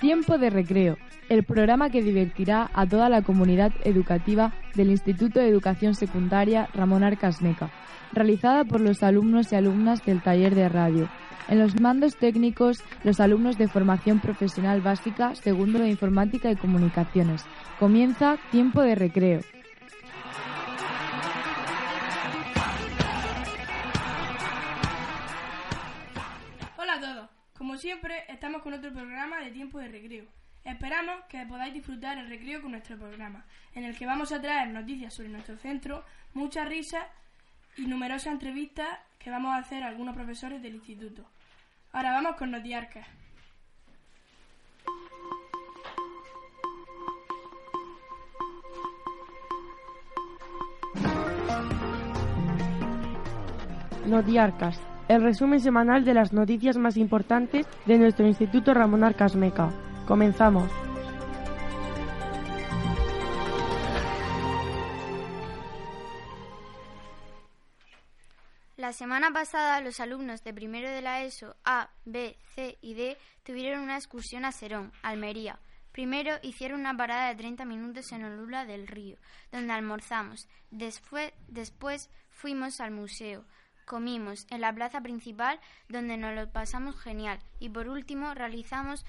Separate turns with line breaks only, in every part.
Tiempo de Recreo, el programa que divertirá a toda la comunidad educativa del Instituto de Educación Secundaria Ramón Arcasmeca, realizada por los alumnos y alumnas del taller de radio. En los mandos técnicos, los alumnos de formación profesional básica, segundo de informática y comunicaciones. Comienza Tiempo de Recreo.
Siempre, estamos con otro programa de tiempo de recreo. Esperamos que podáis disfrutar el recreo con nuestro programa, en el que vamos a traer noticias sobre nuestro centro, muchas risas y numerosas entrevistas que vamos a hacer a algunos profesores del instituto. Ahora vamos con Notiarcas.
Noticiarcas, el resumen semanal de las noticias más importantes de nuestro Instituto Ramón Arcasmeca. Comenzamos.
La semana pasada los alumnos de primero de la ESO A, B, C y D tuvieron una excursión a Serón, Almería. Primero hicieron una parada de 30 minutos en Olula del Río, donde almorzamos. Después, después fuimos al museo. Comimos en la plaza principal, donde nos lo pasamos genial. Y por último realizamos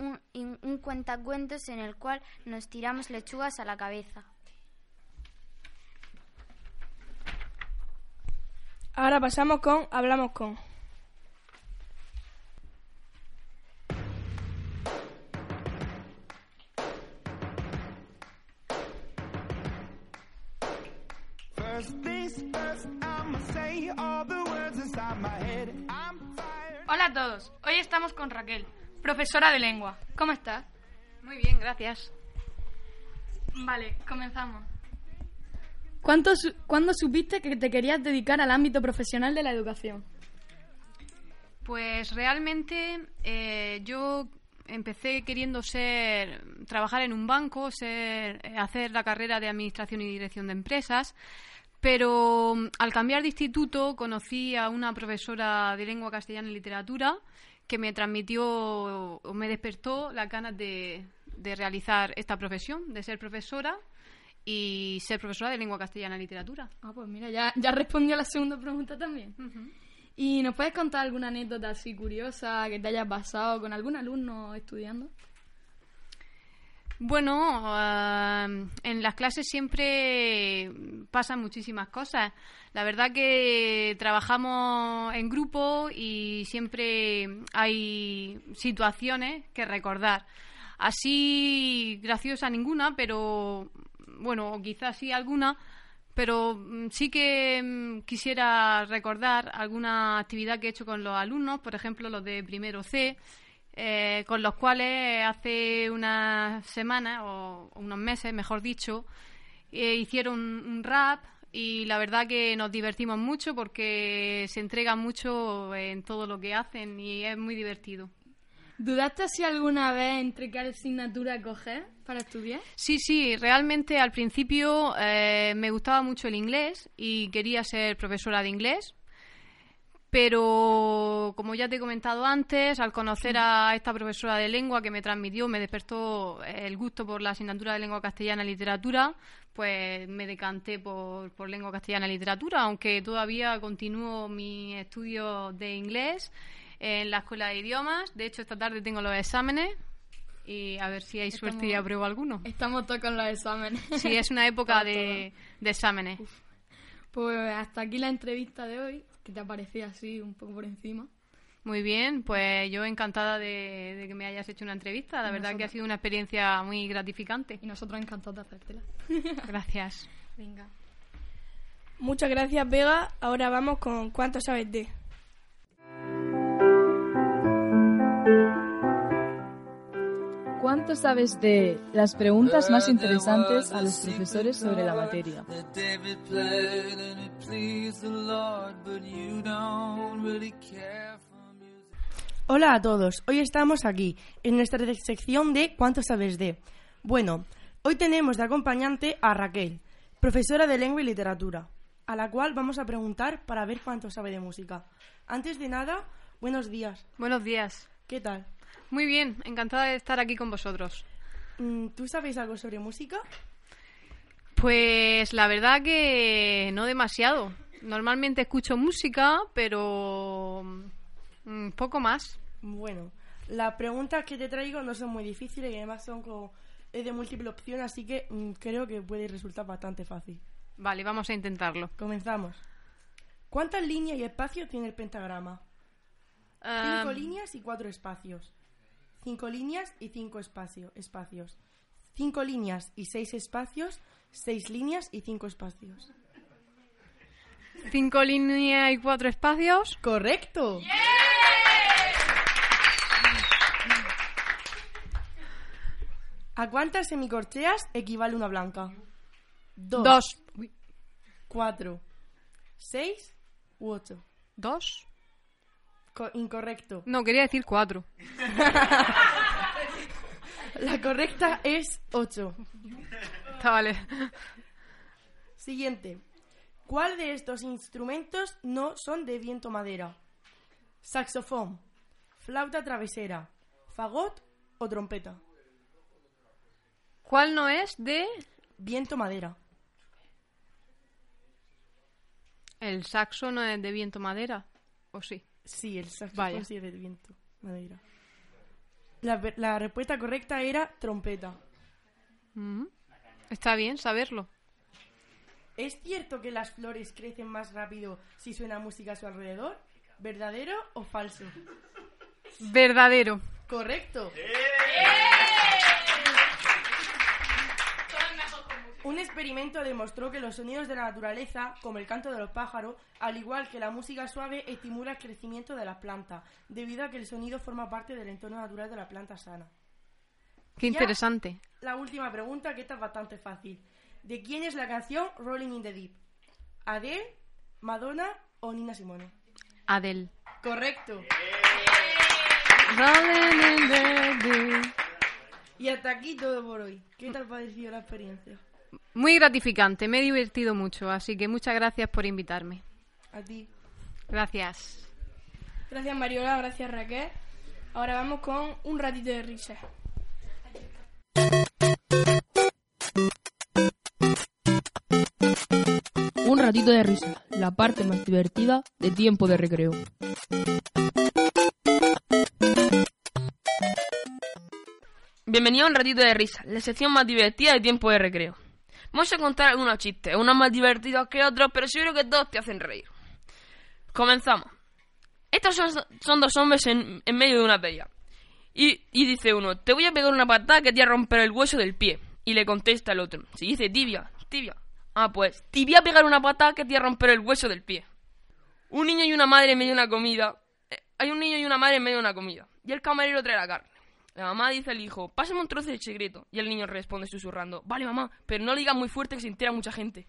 un, un cuentacuentos en el cual nos tiramos lechugas a la cabeza.
Ahora pasamos con Hablamos con.
Estamos con Raquel, profesora de lengua. ¿Cómo estás?
Muy bien, gracias.
Vale, comenzamos.
¿Cuánto, ¿Cuándo supiste que te querías dedicar al ámbito profesional de la educación?
Pues realmente eh, yo empecé queriendo ser trabajar en un banco, ser, hacer la carrera de administración y dirección de empresas, pero mm, al cambiar de instituto conocí a una profesora de lengua castellana y literatura que me transmitió o me despertó las ganas de, de realizar esta profesión, de ser profesora y ser profesora de lengua castellana y literatura.
Ah, pues mira, ya, ya respondió a la segunda pregunta también. ¿Y nos puedes contar alguna anécdota así curiosa que te hayas pasado con algún alumno estudiando?
Bueno, en las clases siempre pasan muchísimas cosas. La verdad que trabajamos en grupo y siempre hay situaciones que recordar. Así graciosa ninguna, pero bueno, quizás sí alguna, pero mm, sí que mm, quisiera recordar alguna actividad que he hecho con los alumnos, por ejemplo, los de primero C, eh, con los cuales hace unas semanas o unos meses, mejor dicho, eh, hicieron un rap y la verdad que nos divertimos mucho porque se entregan mucho en todo lo que hacen y es muy divertido.
¿Dudaste si alguna vez entre qué asignatura coger para estudiar?
Sí, sí, realmente al principio eh, me gustaba mucho el inglés y quería ser profesora de inglés, pero como ya te he comentado antes, al conocer a esta profesora de lengua que me transmitió, me despertó el gusto por la asignatura de lengua castellana y literatura, pues me decanté por, por lengua castellana y literatura, aunque todavía continúo mi estudio de inglés en la escuela de idiomas. De hecho, esta tarde tengo los exámenes y a ver si hay suerte y apruebo alguno.
Estamos todos con los exámenes.
Sí, es una época de, de, exámenes.
Uf. Pues hasta aquí la entrevista de hoy, que te aparecía así un poco por encima.
Muy bien, pues yo encantada de, de que me hayas hecho una entrevista. La y verdad nosotros... que ha sido una experiencia muy gratificante.
Y nosotros encantados de hacértela.
Gracias.
Venga.
Muchas gracias, Vega. Ahora vamos con ¿Cuánto sabes de?
¿Cuánto sabes de las preguntas más interesantes a los profesores sobre la materia?
Hola a todos, hoy estamos aquí en nuestra sección de ¿Cuánto sabes de? Bueno, hoy tenemos de acompañante a Raquel, profesora de lengua y literatura, a la cual vamos a preguntar para ver cuánto sabe de música. Antes de nada, buenos días.
Buenos días.
¿Qué tal?
Muy bien, encantada de estar aquí con vosotros.
Mm, ¿Tú sabes algo sobre música?
Pues la verdad que no demasiado. Normalmente escucho música, pero un poco más.
Bueno, las preguntas que te traigo no son muy difíciles y además son como, es de múltiple opción, así que mm, creo que puede resultar bastante fácil.
Vale, vamos a intentarlo.
Comenzamos. ¿Cuántas líneas y espacios tiene el pentagrama? Cinco
Um,
líneas y cuatro espacios. Cinco líneas y cinco espacio, espacios. Cinco líneas y seis espacios. Seis líneas y cinco espacios.
cinco líneas y cuatro espacios.
¡Correcto! ¿A cuántas semicorcheas equivale una blanca? Dos.
Dos.
Cuatro. ¿Seis u ocho?
¿Dos?
Co- incorrecto.
No, quería decir cuatro.
La correcta es ocho.
Está vale.
Siguiente. ¿Cuál de estos instrumentos no son de viento madera? Saxofón, flauta travesera, fagot o trompeta.
¿Cuál no es de
Viento madera.
el saxo no es de viento madera? ¿O sí?
Sí, el saxofón
Vaya.
sí es de viento madera. La, ver- la respuesta correcta era trompeta.
Mm. Está bien saberlo.
¿Es cierto que las flores crecen más rápido si suena música a su alrededor? ¿Verdadero o falso?
Verdadero.
Correcto. Un experimento demostró que los sonidos de la naturaleza, como el canto de los pájaros, al igual que la música suave, estimula el crecimiento de las plantas, debido a que el sonido forma parte del entorno natural de la planta sana.
Qué
Ya.
interesante.
La última pregunta, que esta es bastante fácil. ¿De quién es la canción Rolling in the Deep? ¿Adele, Madonna o Nina Simone?
Adel.
Correcto.
Rolling in the deep.
Y hasta aquí todo por hoy. ¿Qué tal parecido la experiencia?
Muy gratificante, me he divertido mucho, así que muchas gracias por invitarme.
A ti.
Gracias.
Gracias Mariola, gracias Raquel. Ahora vamos con un ratito de risa.
Un ratito de risa, la parte más divertida de tiempo de recreo.
Bienvenido a un ratito de risa, la sección más divertida de tiempo de recreo. Vamos a contar algunos chistes, unos más divertidos que otros, pero seguro que todos te hacen reír. Comenzamos. Estos son, son dos hombres en, medio de una pelea. Y, y dice uno, te voy a pegar una patada que te va a romper el hueso del pie. Y le contesta el otro, si dice tibia, tibia. Ah, pues, te voy a pegar una patada que te va a romper el hueso del pie. Un niño y una madre en medio de una comida. eh, hay un niño y una madre en medio de una comida. Y el camarero trae la carne. La mamá dice al hijo, pásame un trozo de secreto. Y el niño responde susurrando, vale mamá, pero no lo muy fuerte que se entera mucha gente.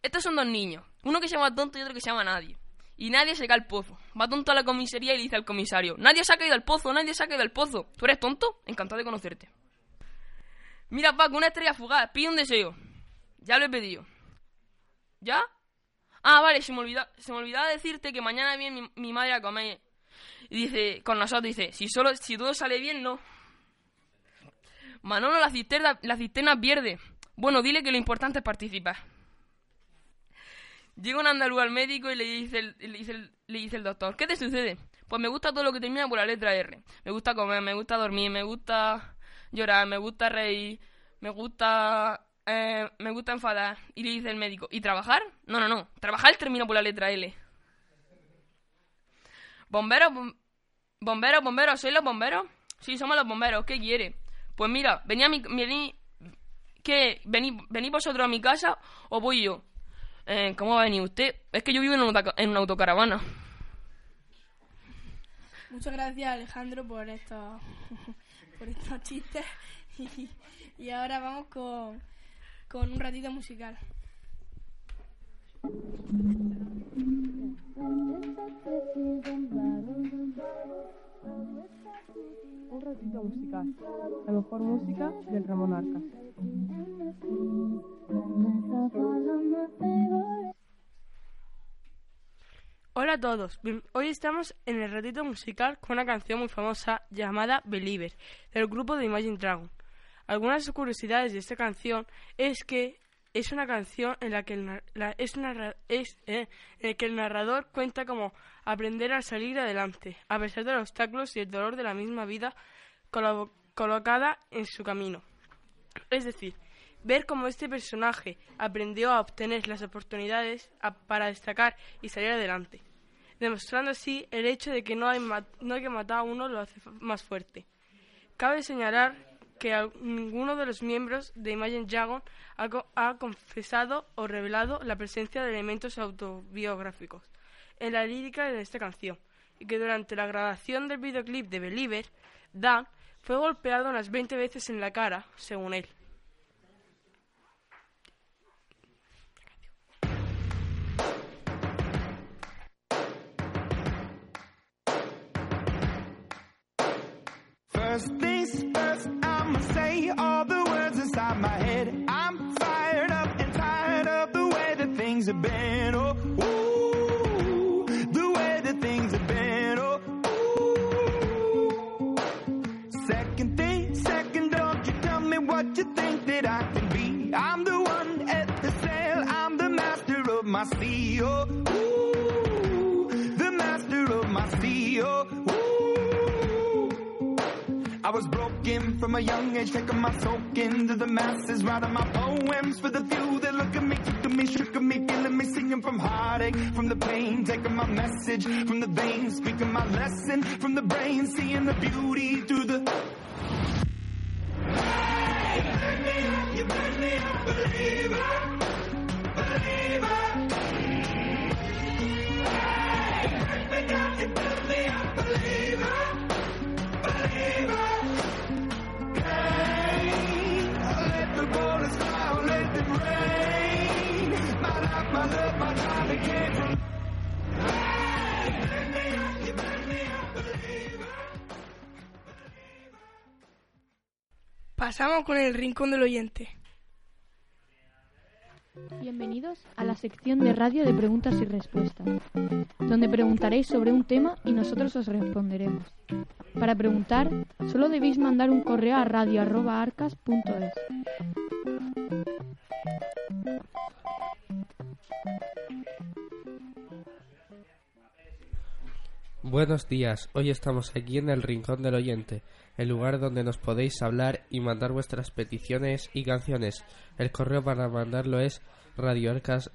Estos son dos niños, uno que se llama tonto y otro que se llama nadie. Y nadie se cae al pozo. Va tonto a la comisaría y le dice al comisario, nadie se ha caído al pozo, nadie se ha caído al pozo. ¿Tú eres tonto? Encantado de conocerte. Mira Paco, una estrella fugaz, pide un deseo. Ya lo he pedido. ¿Ya? Ah, vale, se me, olvida, se me olvidaba decirte que mañana viene mi, mi madre a comer. Y dice, con nosotros dice, si solo, si todo sale bien, no. Manolo, la cisterna, la cisterna pierde. Bueno, dile que lo importante es participar. Llega un andaluz al médico y le dice, el, le, dice le dice el doctor, ¿qué te sucede? Pues me gusta todo lo que termina por la letra R. Me gusta comer, me gusta dormir, me gusta llorar, me gusta reír, me gusta... eh, me gusta enfadar. Y le dice el médico, ¿y trabajar? No, no, no. Trabajar termina por la letra L. Bomberos, bom- bomberos, bomberos, ¿sois los bomberos? Sí, somos los bomberos, ¿qué quiere? Pues mira, venía a mi... Vení, ¿Qué? ¿Venís vení vosotros a mi casa o voy yo? Eh, ¿Cómo va a venir usted? Es que yo vivo en una, en una autocaravana.
Muchas gracias Alejandro por estos, por estos chistes. Y, y ahora vamos con, con un ratito musical.
Un ratito musical, la mejor música del Ramón Arcas.
Hola a todos. Hoy estamos en el ratito musical con una canción muy famosa llamada Believer del grupo de Imagine Dragon. Algunas curiosidades de esta canción es que es una canción en la que el, narrador cuenta cómo aprender a salir adelante a pesar de los obstáculos y el dolor de la misma vida colo- colocada en su camino. Es decir, ver cómo este personaje aprendió a obtener las oportunidades para destacar y salir adelante, demostrando así el hecho de que no hay, no hay que matar a uno lo hace más fuerte. Cabe señalar que ninguno de los miembros de Imagine Dragon ha, co- ha confesado o revelado la presencia de elementos autobiográficos en la lírica de esta canción y que durante la grabación del videoclip de Believer, Dan fue golpeado unas 20 veces en la cara, según él.
All the words inside my head. I'm fired up and tired of the way that things have been. Oh, ooh, the way that things have been. Oh, ooh. Second, from a young age, taking my soak into the masses, writing my poems for the few that look at me, took to me, shook at me, feeling me, singing from heartache, from the pain, taking my message from the veins, speaking my lesson from the brain, seeing the beauty through the. Hey, me you me up, believer, believer. Hey, burn me down, you me up, believer.
Pasamos con el rincón del oyente.
Bienvenidos a la sección de radio de preguntas y respuestas, donde preguntaréis sobre un tema y nosotros os responderemos. Para preguntar, solo debéis mandar un correo a radio@arcas.es.
Buenos días, hoy estamos aquí en el Rincón del Oyente, el lugar donde nos podéis hablar y mandar vuestras peticiones y canciones. El correo para mandarlo es radioarcas.es.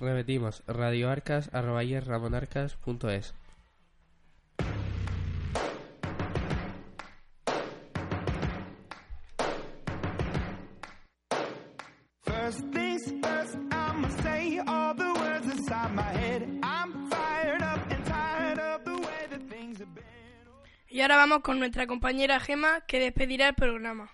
Repetimos, radioarcas.es.
Y ahora vamos con nuestra compañera Gema que despedirá el programa.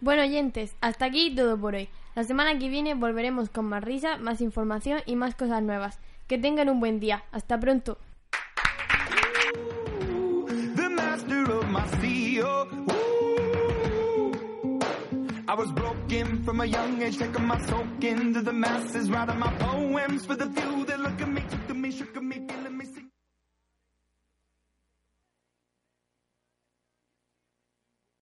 Bueno, oyentes, hasta aquí todo por hoy. La semana que viene volveremos con más risa, más información y más cosas nuevas. Que tengan un buen día. Hasta pronto.
I was broken from a young age, taking my soak into the masses, writing my poems for the few that look at me, took to me, shook at me, feeling me, sick.